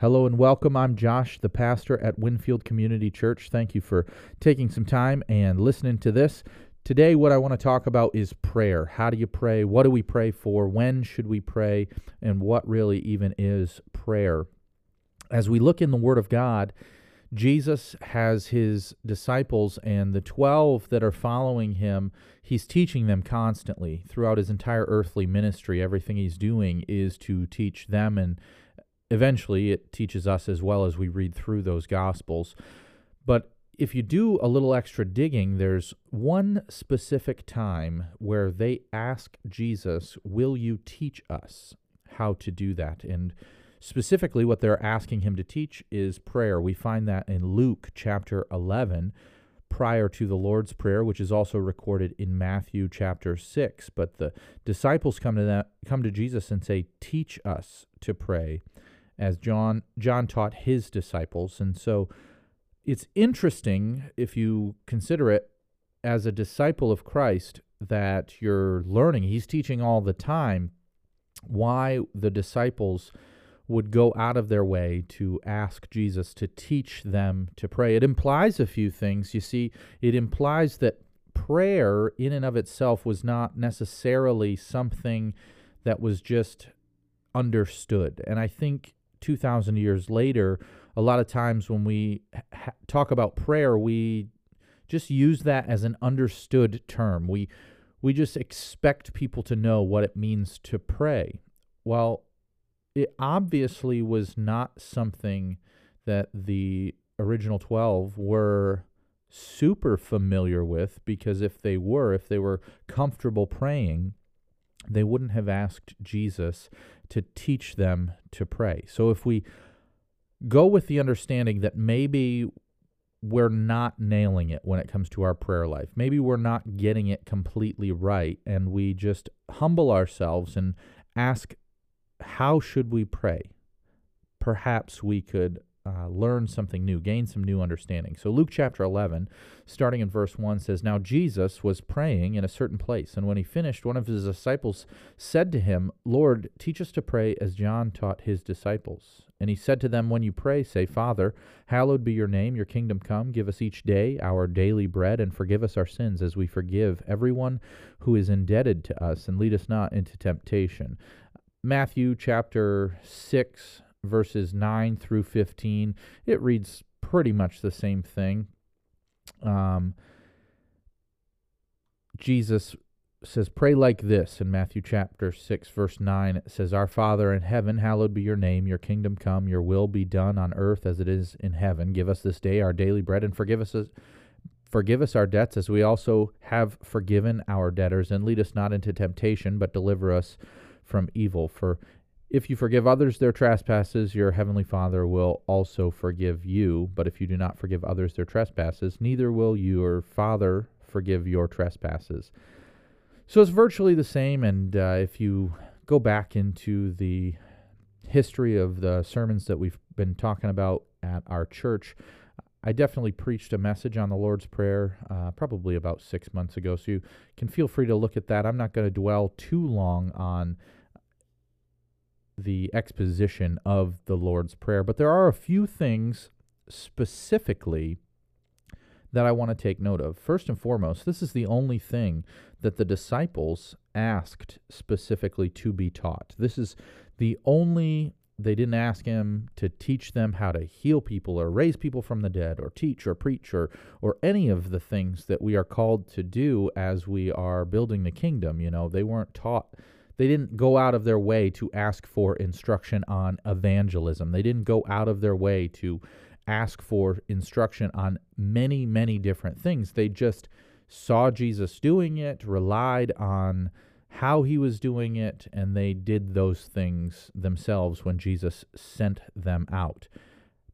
Hello and welcome. I'm Josh, the pastor at Winfield Community Church. Thank you for taking some time and listening to this. Today, what I want to talk about is prayer. How do you pray? What do we pray for? When should we pray? And what really even is prayer? As we look in the Word of God, Jesus has his disciples and the 12 that are following him, he's teaching them constantly throughout his entire earthly ministry. Everything he's doing is to teach them and eventually it teaches us as well as we read through those gospels. But if you do a little extra digging, there's one specific time where they ask Jesus, Will you teach us how to do that? And specifically, what they're asking him to teach is prayer. We find that in Luke chapter 11, prior to the Lord's Prayer, which is also recorded in Matthew chapter 6. But the disciples come to, that, come to Jesus and say, Teach us to pray as John John taught his disciples. And so it's interesting if you consider it as a disciple of Christ that you're learning. He's teaching all the time why the disciples would go out of their way to ask Jesus to teach them to pray. It implies a few things. You see, it implies that prayer in and of itself was not necessarily something that was just understood. And I think 2,000 years later, a lot of times when we ha- talk about prayer, we just use that as an understood term. We we just expect people to know what it means to pray. Well, it obviously was not something that the original 12 were super familiar with because if they were, if they were comfortable praying, they wouldn't have asked Jesus to teach them to pray. So if we go with the understanding that maybe we're not nailing it when it comes to our prayer life, maybe we're not getting it completely right, and we just humble ourselves and ask, How should we pray? Perhaps we could uh, learn something new, gain some new understanding. So, Luke chapter 11, starting in verse 1, says Now Jesus was praying in a certain place, and when he finished, one of his disciples said to him, Lord, teach us to pray as John taught his disciples. And he said to them, When you pray, say, Father, hallowed be your name, your kingdom come. Give us each day our daily bread, and forgive us our sins as we forgive everyone who is indebted to us, and lead us not into temptation. Matthew chapter 6, verses 9 through 15. It reads pretty much the same thing. Um, Jesus says, Pray like this in Matthew chapter 6, verse 9. It says, Our Father in heaven, hallowed be your name. Your kingdom come, your will be done on earth as it is in heaven. Give us this day our daily bread and forgive us. Forgive us our debts as we also have forgiven our debtors, and lead us not into temptation, but deliver us from evil. For if you forgive others their trespasses, your heavenly Father will also forgive you. But if you do not forgive others their trespasses, neither will your Father forgive your trespasses. So it's virtually the same. And uh, if you go back into the history of the sermons that we've been talking about at our church, I definitely preached a message on the Lord's Prayer uh, probably about six months ago. So you can feel free to look at that. I'm not going to dwell too long on the exposition of the Lord's Prayer, but there are a few things specifically that I want to take note of. First and foremost, this is the only thing that the disciples asked specifically to be taught. This is the only, they didn't ask him to teach them how to heal people or raise people from the dead or teach or preach or, or any of the things that we are called to do as we are building the kingdom. You know, they weren't taught they didn't go out of their way to ask for instruction on evangelism. They didn't go out of their way to ask for instruction on many, many different things. They just saw Jesus doing it, relied on how he was doing it, and they did those things themselves when Jesus sent them out.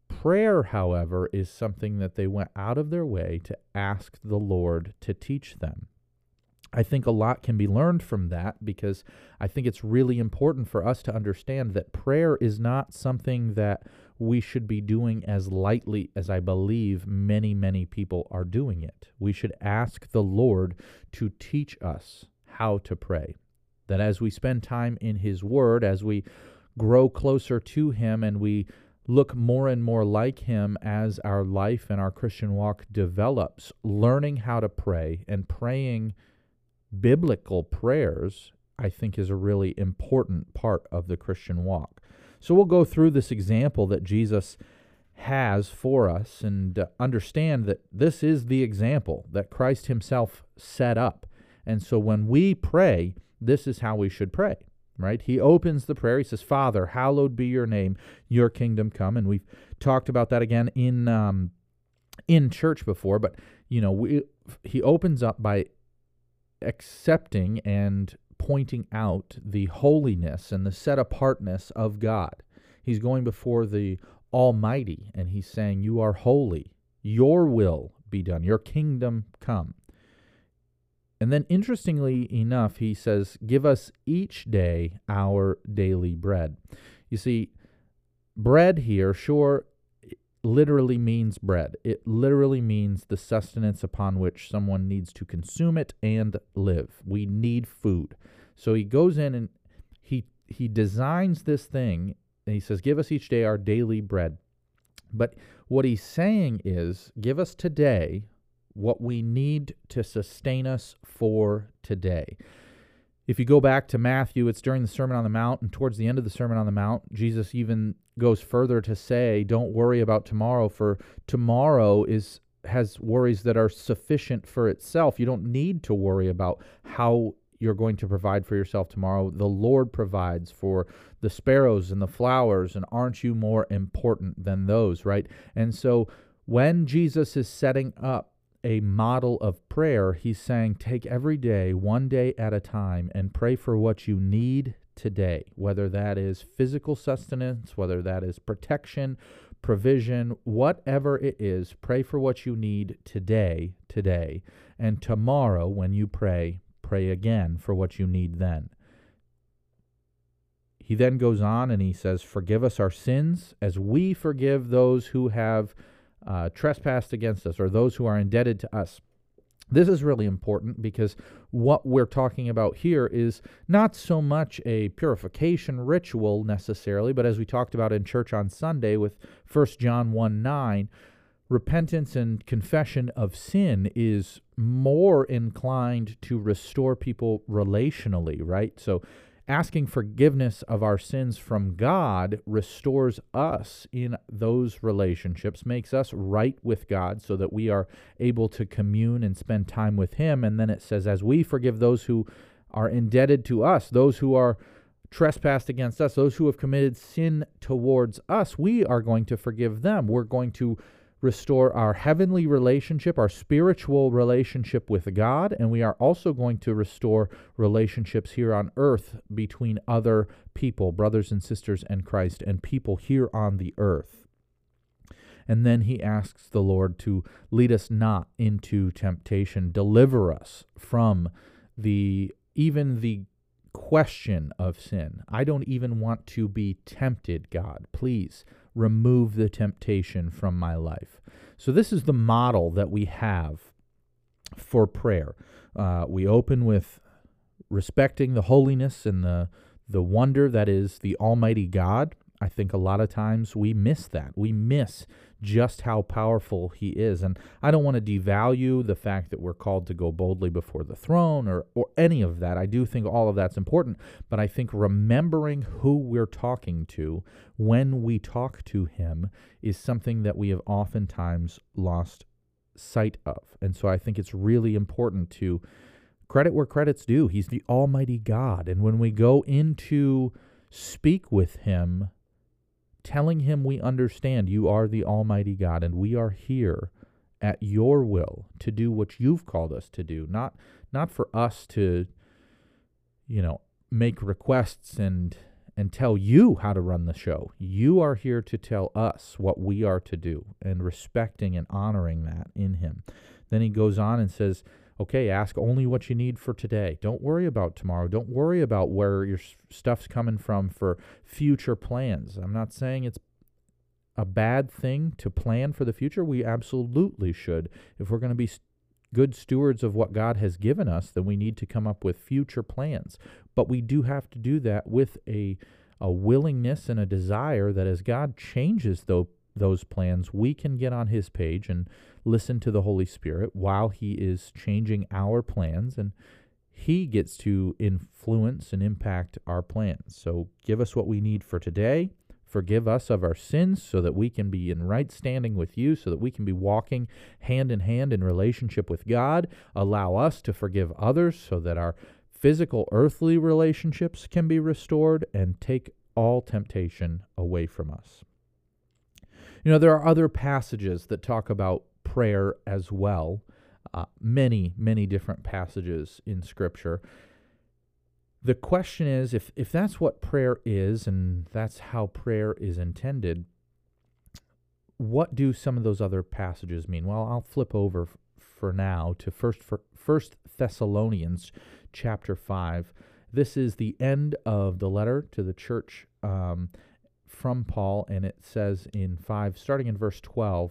Prayer, however, is something that they went out of their way to ask the Lord to teach them. I think a lot can be learned from that because I think it's really important for us to understand that prayer is not something that we should be doing as lightly as I believe many, many people are doing it. We should ask the Lord to teach us how to pray. That as we spend time in His Word, as we grow closer to Him and we look more and more like him as our life and our Christian walk develops, learning how to pray and praying biblical prayers, I think is a really important part of the Christian walk. So we'll go through this example that Jesus has for us and uh, understand that this is the example that Christ himself set up. And so when we pray, this is how we should pray right? He opens the prayer. He says, Father, hallowed be your name, your kingdom come. And we've talked about that again in um, in church before, but you know, we, he opens up by accepting and pointing out the holiness and the set apartness of God. He's going before the Almighty and he's saying, You are holy. Your will be done. Your kingdom come. And then, interestingly enough, he says, Give us each day our daily bread. You see, bread here, sure, literally means bread. It literally means the sustenance upon which someone needs to consume it and live. We need food. So he goes in and he he designs this thing and he says, Give us each day our daily bread. But what he's saying is, Give us today what we need to sustain us for today. If you go back to Matthew, it's during the Sermon on the Mount, and towards the end of the Sermon on the Mount, Jesus even goes further to say, Don't worry about tomorrow, for tomorrow is has worries that are sufficient for itself. You don't need to worry about how you're going to provide for yourself tomorrow. The Lord provides for the sparrows and the flowers, and aren't you more important than those, right? And so when Jesus is setting up a model of prayer, he's saying take every day, one day at a time, and pray for what you need today, whether that is physical sustenance, whether that is protection, provision, whatever it is, pray for what you need today, today. And tomorrow, when you pray, pray again for what you need then. He then goes on and he says, Forgive us our sins as we forgive those who have uh, trespassed against us or those who are indebted to us. This is really important because what we're talking about here is not so much a purification ritual necessarily, but as we talked about in church on Sunday with 1 John 1 9, repentance and confession of sin is more inclined to restore people relationally, right? So asking forgiveness of our sins from God restores us in those relationships, makes us right with God so that we are able to commune and spend time with Him. And then it says, as we forgive those who are indebted to us, those who are trespassed against us, those who have committed sin towards us, we are going to forgive them. We're going to restore our heavenly relationship, our spiritual relationship with God, and we are also going to restore relationships here on earth between other people, brothers and sisters and Christ, and people here on the earth. And then he asks the Lord to lead us not into temptation, deliver us from the even the question of sin. I don't even want to be tempted, God. Please remove the temptation from my life. So, this is the model that we have for prayer. Uh, we open with respecting the holiness and the, the wonder that is the Almighty God. I think a lot of times we miss that. We miss just how powerful he is. And I don't want to devalue the fact that we're called to go boldly before the throne or, or any of that. I do think all of that's important, but I think remembering who we're talking to when we talk to him is something that we have oftentimes lost sight of. And so I think it's really important to credit where credit's due. He's the Almighty God. And when we go into speak with him, telling him we understand you are the Almighty God and we are here at your will to do what you've called us to do, not not for us to, you know, make requests and and tell you how to run the show. You are here to tell us what we are to do and respecting and honoring that in him. Then he goes on and says, okay, ask only what you need for today. Don't worry about tomorrow. Don't worry about where your stuff's coming from for future plans. I'm not saying it's a bad thing to plan for the future. We absolutely should. If we're going to be good stewards of what God has given us, then we need to come up with future plans. But we do have to do that with a a willingness and a desire that as God changes those those plans, we can get on his page and listen to the Holy Spirit while he is changing our plans and he gets to influence and impact our plans. So give us what we need for today. Forgive us of our sins so that we can be in right standing with you, so that we can be walking hand in hand in relationship with God. Allow us to forgive others so that our physical earthly relationships can be restored and take all temptation away from us. You know, there are other passages that talk about prayer as well. Uh, many, many different passages in Scripture. The question is if, if that's what prayer is and that's how prayer is intended, what do some of those other passages mean? Well, I'll flip over f- for now to first First Thessalonians chapter five. This is the end of the letter to the church um, from Paul, and it says in 5, starting in verse 12,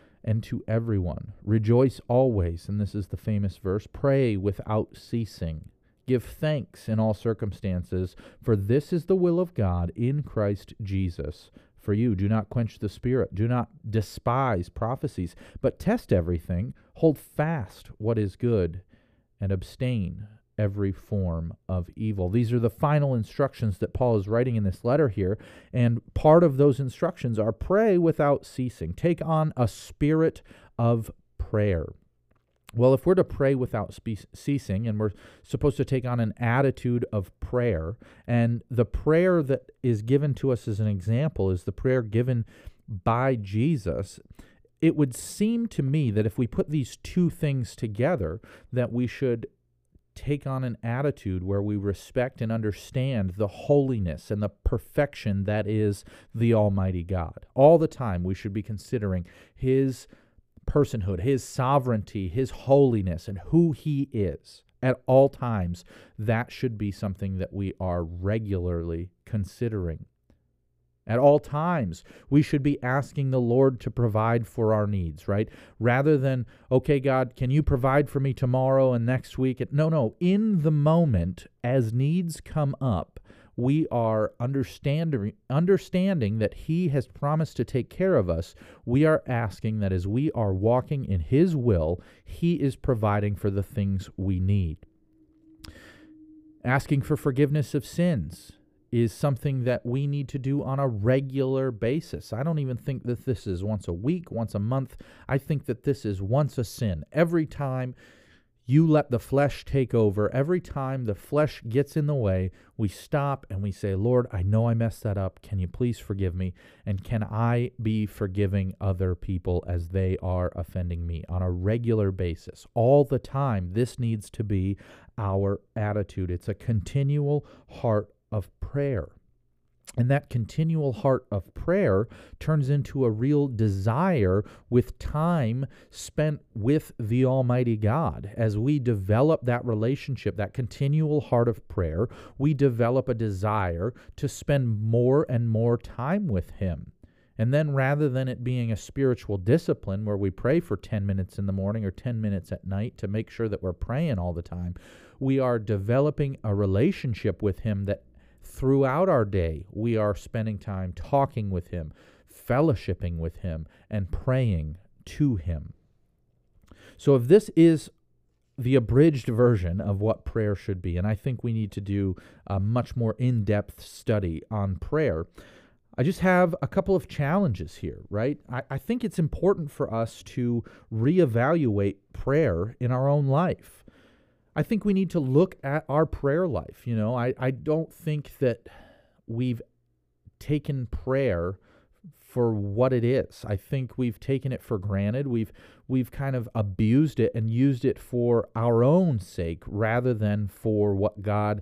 and to everyone. Rejoice always, and this is the famous verse pray without ceasing. Give thanks in all circumstances, for this is the will of God in Christ Jesus. For you, do not quench the spirit, do not despise prophecies, but test everything, hold fast what is good, and abstain every form of evil. These are the final instructions that Paul is writing in this letter here. And part of those instructions are pray without ceasing. Take on a spirit of prayer. Well, if we're to pray without spe- ceasing, and we're supposed to take on an attitude of prayer, and the prayer that is given to us as an example is the prayer given by Jesus, it would seem to me that if we put these two things together, that we should take on an attitude where we respect and understand the holiness and the perfection that is the Almighty God. All the time, we should be considering His personhood, His sovereignty, His holiness, and who He is. At all times, that should be something that we are regularly considering. At all times, we should be asking the Lord to provide for our needs, right? Rather than, okay, God, can you provide for me tomorrow and next week? No, no. In the moment, as needs come up, we are understanding, understanding that He has promised to take care of us. We are asking that as we are walking in His will, He is providing for the things we need. Asking for forgiveness of sins is something that we need to do on a regular basis. I don't even think that this is once a week, once a month. I think that this is once a sin. Every time you let the flesh take over, every time the flesh gets in the way, we stop and we say, Lord, I know I messed that up. Can you please forgive me? And can I be forgiving other people as they are offending me on a regular basis? All the time, this needs to be our attitude. It's a continual heart of prayer. And that continual heart of prayer turns into a real desire with time spent with the Almighty God. As we develop that relationship, that continual heart of prayer, we develop a desire to spend more and more time with Him. And then rather than it being a spiritual discipline where we pray for 10 minutes in the morning or 10 minutes at night to make sure that we're praying all the time, we are developing a relationship with Him that throughout our day, we are spending time talking with Him, fellowshipping with Him, and praying to Him. So, if this is the abridged version of what prayer should be, and I think we need to do a much more in depth study on prayer. I just have a couple of challenges here, right? I, I think it's important for us to reevaluate prayer in our own life. I think we need to look at our prayer life. You know, I, I don't think that we've taken prayer for what it is. I think we've taken it for granted. We've we've kind of abused it and used it for our own sake rather than for what God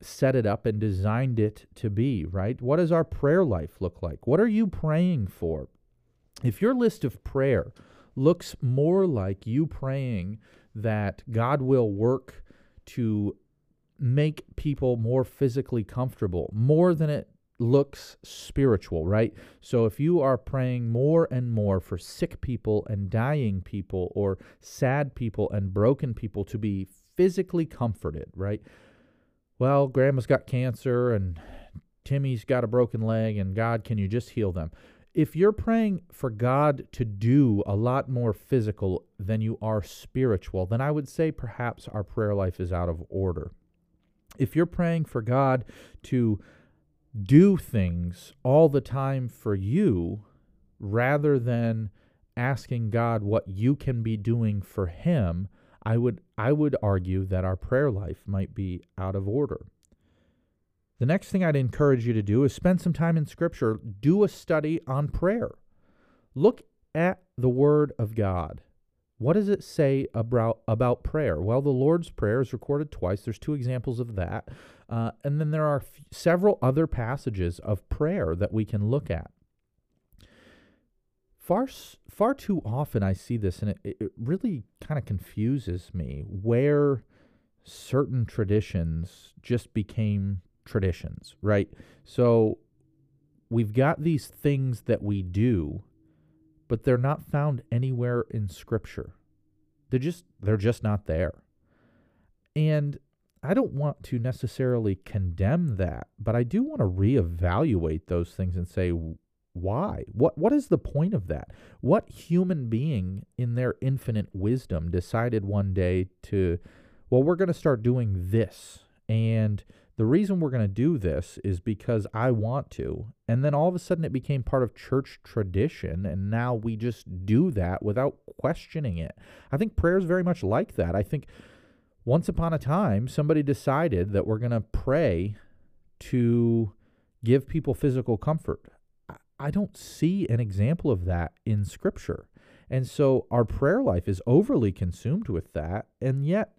set it up and designed it to be, right? What does our prayer life look like? What are you praying for? If your list of prayer looks more like you praying that God will work to make people more physically comfortable, more than it looks spiritual, right? So if you are praying more and more for sick people and dying people or sad people and broken people to be physically comforted, right? Well, grandma's got cancer and Timmy's got a broken leg and God, can you just heal them? If you're praying for God to do a lot more physical than you are spiritual, then I would say perhaps our prayer life is out of order. If you're praying for God to do things all the time for you rather than asking God what you can be doing for him, I would I would argue that our prayer life might be out of order. The next thing I'd encourage you to do is spend some time in scripture, do a study on prayer. Look at the word of God. What does it say about about prayer? Well, the Lord's Prayer is recorded twice. There's two examples of that, uh, and then there are f- several other passages of prayer that we can look at. Far far too often, I see this, and it, it really kind of confuses me where certain traditions just became traditions, right? So we've got these things that we do but they're not found anywhere in scripture. They're just they're just not there. And I don't want to necessarily condemn that, but I do want to reevaluate those things and say why? What what is the point of that? What human being in their infinite wisdom decided one day to well, we're going to start doing this and the reason we're going to do this is because I want to. And then all of a sudden it became part of church tradition. And now we just do that without questioning it. I think prayer is very much like that. I think once upon a time, somebody decided that we're going to pray to give people physical comfort. I don't see an example of that in Scripture. And so our prayer life is overly consumed with that. And yet,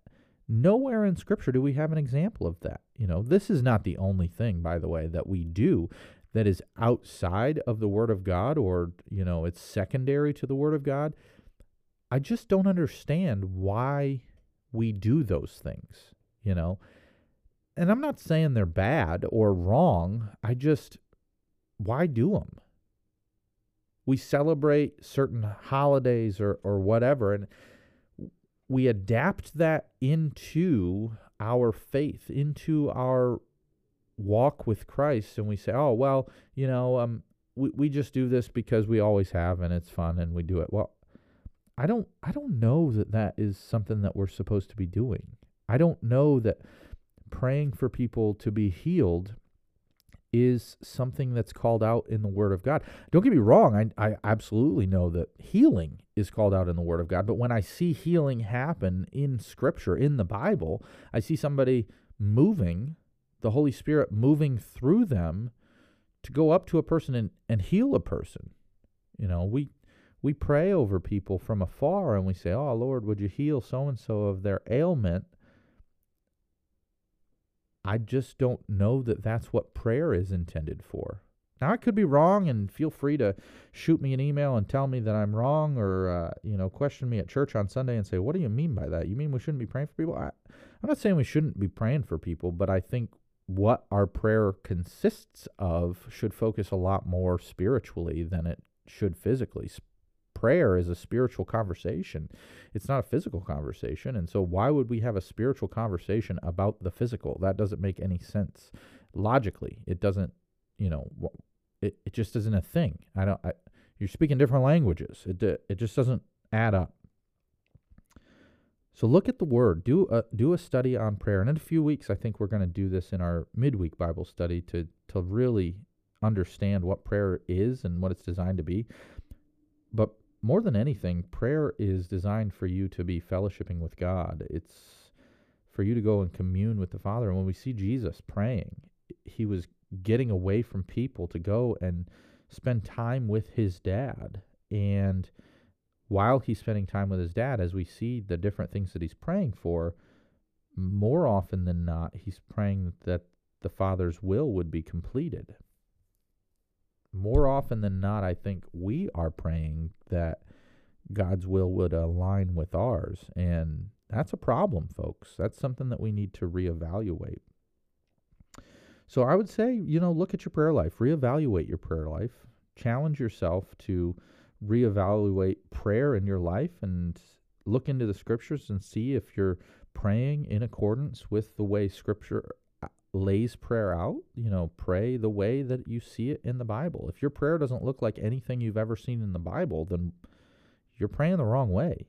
Nowhere in Scripture do we have an example of that. You know, this is not the only thing, by the way, that we do that is outside of the Word of God or, you know, it's secondary to the Word of God. I just don't understand why we do those things, you know. And I'm not saying they're bad or wrong. I just, why do them? We celebrate certain holidays or, or whatever. And, we adapt that into our faith, into our walk with Christ, and we say, "Oh, well, you know, um, we we just do this because we always have, and it's fun, and we do it." Well, I don't I don't know that that is something that we're supposed to be doing. I don't know that praying for people to be healed is something that's called out in the Word of God. Don't get me wrong, I, I absolutely know that healing is called out in the Word of God, but when I see healing happen in Scripture, in the Bible, I see somebody moving, the Holy Spirit moving through them to go up to a person and, and heal a person. You know, we we pray over people from afar and we say, Oh Lord, would you heal so and so of their ailment? I just don't know that that's what prayer is intended for. Now I could be wrong, and feel free to shoot me an email and tell me that I'm wrong, or uh, you know, question me at church on Sunday and say, "What do you mean by that? You mean we shouldn't be praying for people?" I, I'm not saying we shouldn't be praying for people, but I think what our prayer consists of should focus a lot more spiritually than it should physically prayer is a spiritual conversation. It's not a physical conversation. And so, why would we have a spiritual conversation about the physical? That doesn't make any sense. Logically, it doesn't, you know, it, it just isn't a thing. I don't, I, you're speaking different languages. It, uh, it just doesn't add up. So look at the word. Do a do a study on prayer. And in a few weeks, I think we're going to do this in our midweek Bible study to to really understand what prayer is and what it's designed to be. But more than anything, prayer is designed for you to be fellowshipping with God. It's for you to go and commune with the Father. And when we see Jesus praying, he was getting away from people to go and spend time with his dad. And while he's spending time with his dad, as we see the different things that he's praying for, more often than not, he's praying that the Father's will would be completed. more often than not, I think we are praying that God's will would align with ours. And that's a problem, folks. That's something that we need to reevaluate. So I would say, you know, look at your prayer life, reevaluate your prayer life, challenge yourself to reevaluate prayer in your life and look into the scriptures and see if you're praying in accordance with the way scripture uh, lays prayer out. You know, pray the way that you see it in the Bible. If your prayer doesn't look like anything you've ever seen in the Bible, then you're praying the wrong way.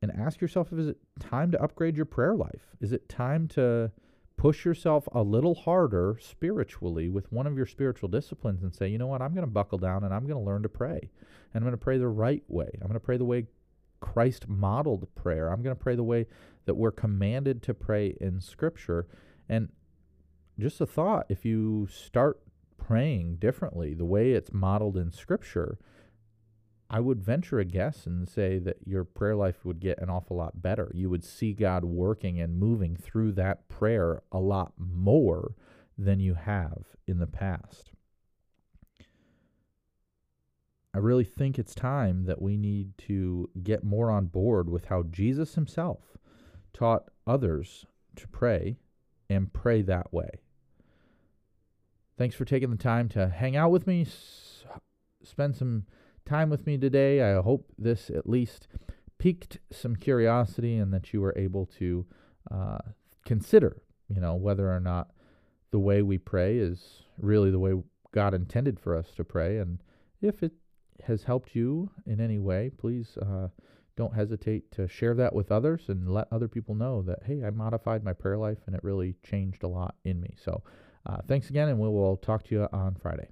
And ask yourself is it time to upgrade your prayer life? Is it time to push yourself a little harder spiritually with one of your spiritual disciplines and say, you know what, I'm going to buckle down and I'm going to learn to pray. And I'm going to pray the right way. I'm going to pray the way Christ modeled prayer. I'm going to pray the way that we're commanded to pray in Scripture. And just a thought if you start praying differently, the way it's modeled in Scripture, I would venture a guess and say that your prayer life would get an awful lot better. You would see God working and moving through that prayer a lot more than you have in the past. I really think it's time that we need to get more on board with how Jesus himself taught others to pray and pray that way. Thanks for taking the time to hang out with me, spend some time with me today. I hope this at least piqued some curiosity and that you were able to uh, consider, you know, whether or not the way we pray is really the way God intended for us to pray. And if it has helped you in any way, please uh, don't hesitate to share that with others and let other people know that, hey, I modified my prayer life and it really changed a lot in me. So uh, thanks again, and we will talk to you on Friday.